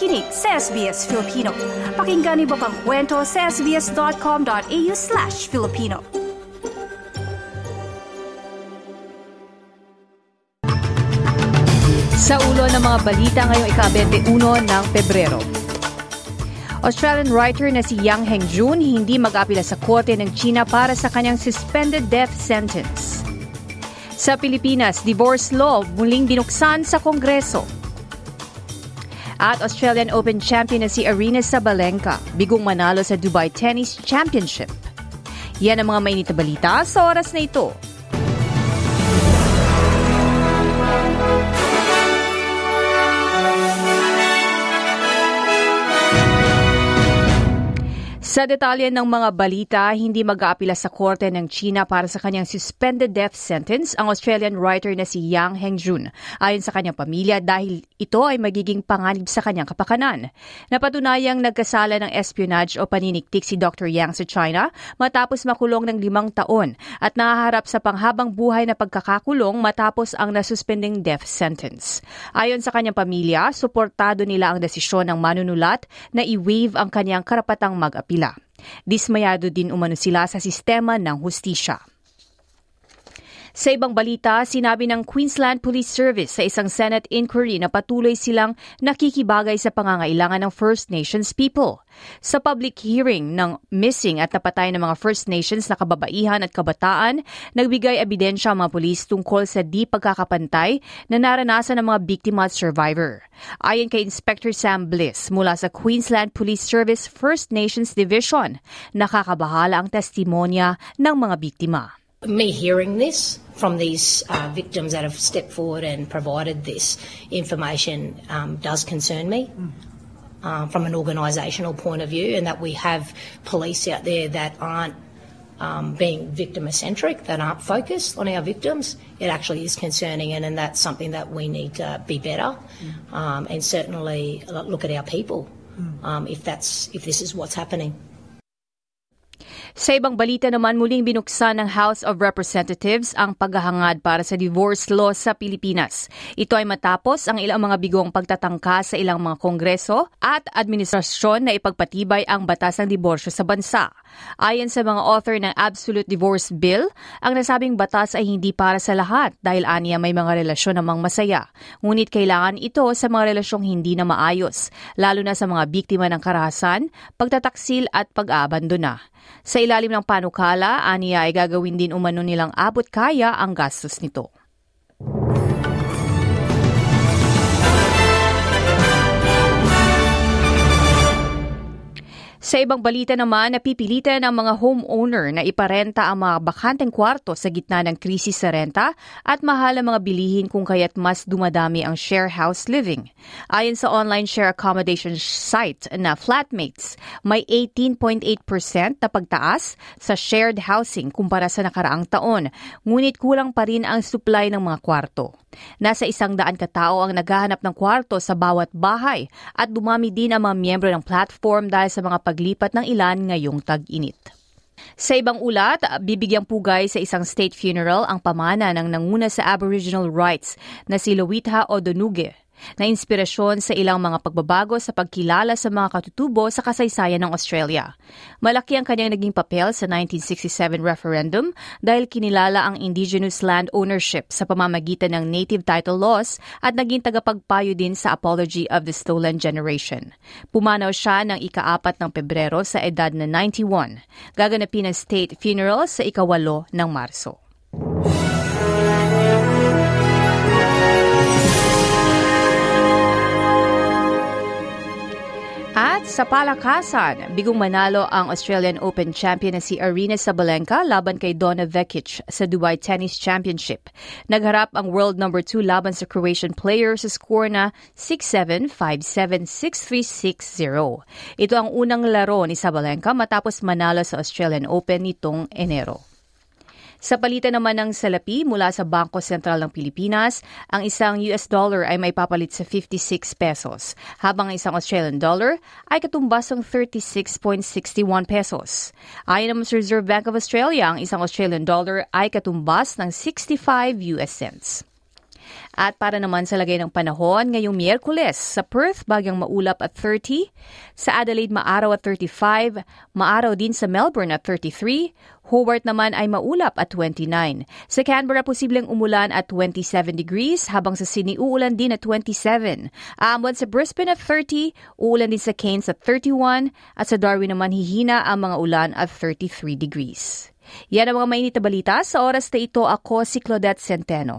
nakikinig sa SBS Filipino. Pakinggan niyo pang kwento sa sbs.com.au slash Filipino. Sa ulo ng mga balita ngayong ika-21 ng Pebrero. Australian writer na si Yang Hengjun hindi mag-apila sa korte ng China para sa kanyang suspended death sentence. Sa Pilipinas, divorce law muling binuksan sa Kongreso. At Australian Open champion na si Arina Sabalenka, bigong manalo sa Dubai Tennis Championship. Yan ang mga mainit na balita sa oras na ito. Sa detalye ng mga balita, hindi mag-aapila sa korte ng China para sa kanyang suspended death sentence ang Australian writer na si Yang Hengjun ayon sa kanyang pamilya dahil ito ay magiging panganib sa kanyang kapakanan. Napatunayang nagkasala ng espionage o paniniktik si Dr. Yang sa China matapos makulong ng limang taon at nahaharap sa panghabang buhay na pagkakakulong matapos ang nasuspending death sentence. Ayon sa kanyang pamilya, suportado nila ang desisyon ng manunulat na i-waive ang kanyang karapatang mag-apila. Dismayado din umano sila sa sistema ng hustisya. Sa ibang balita, sinabi ng Queensland Police Service sa isang Senate inquiry na patuloy silang nakikibagay sa pangangailangan ng First Nations people. Sa public hearing ng missing at napatay ng mga First Nations na kababaihan at kabataan, nagbigay ebidensya ang mga pulis tungkol sa di pagkakapantay na naranasan ng mga biktima at survivor. Ayon kay Inspector Sam Bliss mula sa Queensland Police Service First Nations Division, nakakabahala ang testimonya ng mga biktima. Me hearing this from these uh, victims that have stepped forward and provided this information um, does concern me. Um, from an organisational point of view, and that we have police out there that aren't um, being victim centric, that aren't focused on our victims, it actually is concerning, and, and that's something that we need to be better, um, and certainly look at our people um, if that's if this is what's happening. Sa ibang balita naman, muling binuksan ng House of Representatives ang paghahangad para sa divorce law sa Pilipinas. Ito ay matapos ang ilang mga bigong pagtatangka sa ilang mga kongreso at administrasyon na ipagpatibay ang batas ng diborsyo sa bansa. Ayon sa mga author ng Absolute Divorce Bill, ang nasabing batas ay hindi para sa lahat dahil aniya may mga relasyon namang masaya. Ngunit kailangan ito sa mga relasyong hindi na maayos, lalo na sa mga biktima ng karahasan, pagtataksil at pag-aabandona. Sa ilalim ng panukala, aniya ay gagawin din umano nilang abot kaya ang gastos nito. Sa ibang balita naman, napipilitan ang mga homeowner na iparenta ang mga bakanteng kwarto sa gitna ng krisis sa renta at mahal ang mga bilihin kung kaya't mas dumadami ang share house living. Ayon sa online share accommodation site na Flatmates, may 18.8% na pagtaas sa shared housing kumpara sa nakaraang taon, ngunit kulang pa rin ang supply ng mga kwarto. Nasa isang daan katao ang naghahanap ng kwarto sa bawat bahay at dumami din ang mga miyembro ng platform dahil sa mga paglipat ng ilan ngayong tag-init. Sa ibang ulat, bibigyang pugay sa isang state funeral ang pamana ng nanguna sa Aboriginal rights na si Lowitha Odonuge na inspirasyon sa ilang mga pagbabago sa pagkilala sa mga katutubo sa kasaysayan ng Australia. Malaki ang kanyang naging papel sa 1967 referendum dahil kinilala ang indigenous land ownership sa pamamagitan ng native title laws at naging tagapagpayo din sa Apology of the Stolen Generation. Pumanaw siya ng ikaapat ng Pebrero sa edad na 91. Gaganapin ang state funeral sa ikawalo ng Marso. Sa palakasan, bigong manalo ang Australian Open champion na si Arina Sabalenka laban kay Donna Vekic sa Dubai Tennis Championship. Nagharap ang world number 2 laban sa Croatian player sa score na 6-7, 5-7, 6-3, 6-0. Ito ang unang laro ni Sabalenka matapos manalo sa Australian Open nitong Enero. Sa palitan naman ng salapi mula sa Bangko Sentral ng Pilipinas, ang isang US dollar ay may papalit sa 56 pesos, habang ang isang Australian dollar ay katumbas ng 36.61 pesos. Ayon naman sa Reserve Bank of Australia, ang isang Australian dollar ay katumbas ng 65 US cents. At para naman sa lagay ng panahon, ngayong Miyerkules, sa Perth, bagyang maulap at 30, sa Adelaide maaraw at 35, maaraw din sa Melbourne at 33, Hobart naman ay maulap at 29. Sa Canberra, posibleng umulan at 27 degrees, habang sa Sydney uulan din at 27. Amwan sa Brisbane at 30, uulan din sa Cairns at 31, at sa Darwin naman hihina ang mga ulan at 33 degrees. Yan ang mga mainit na balita. Sa oras na ito, ako si Claudette Centeno.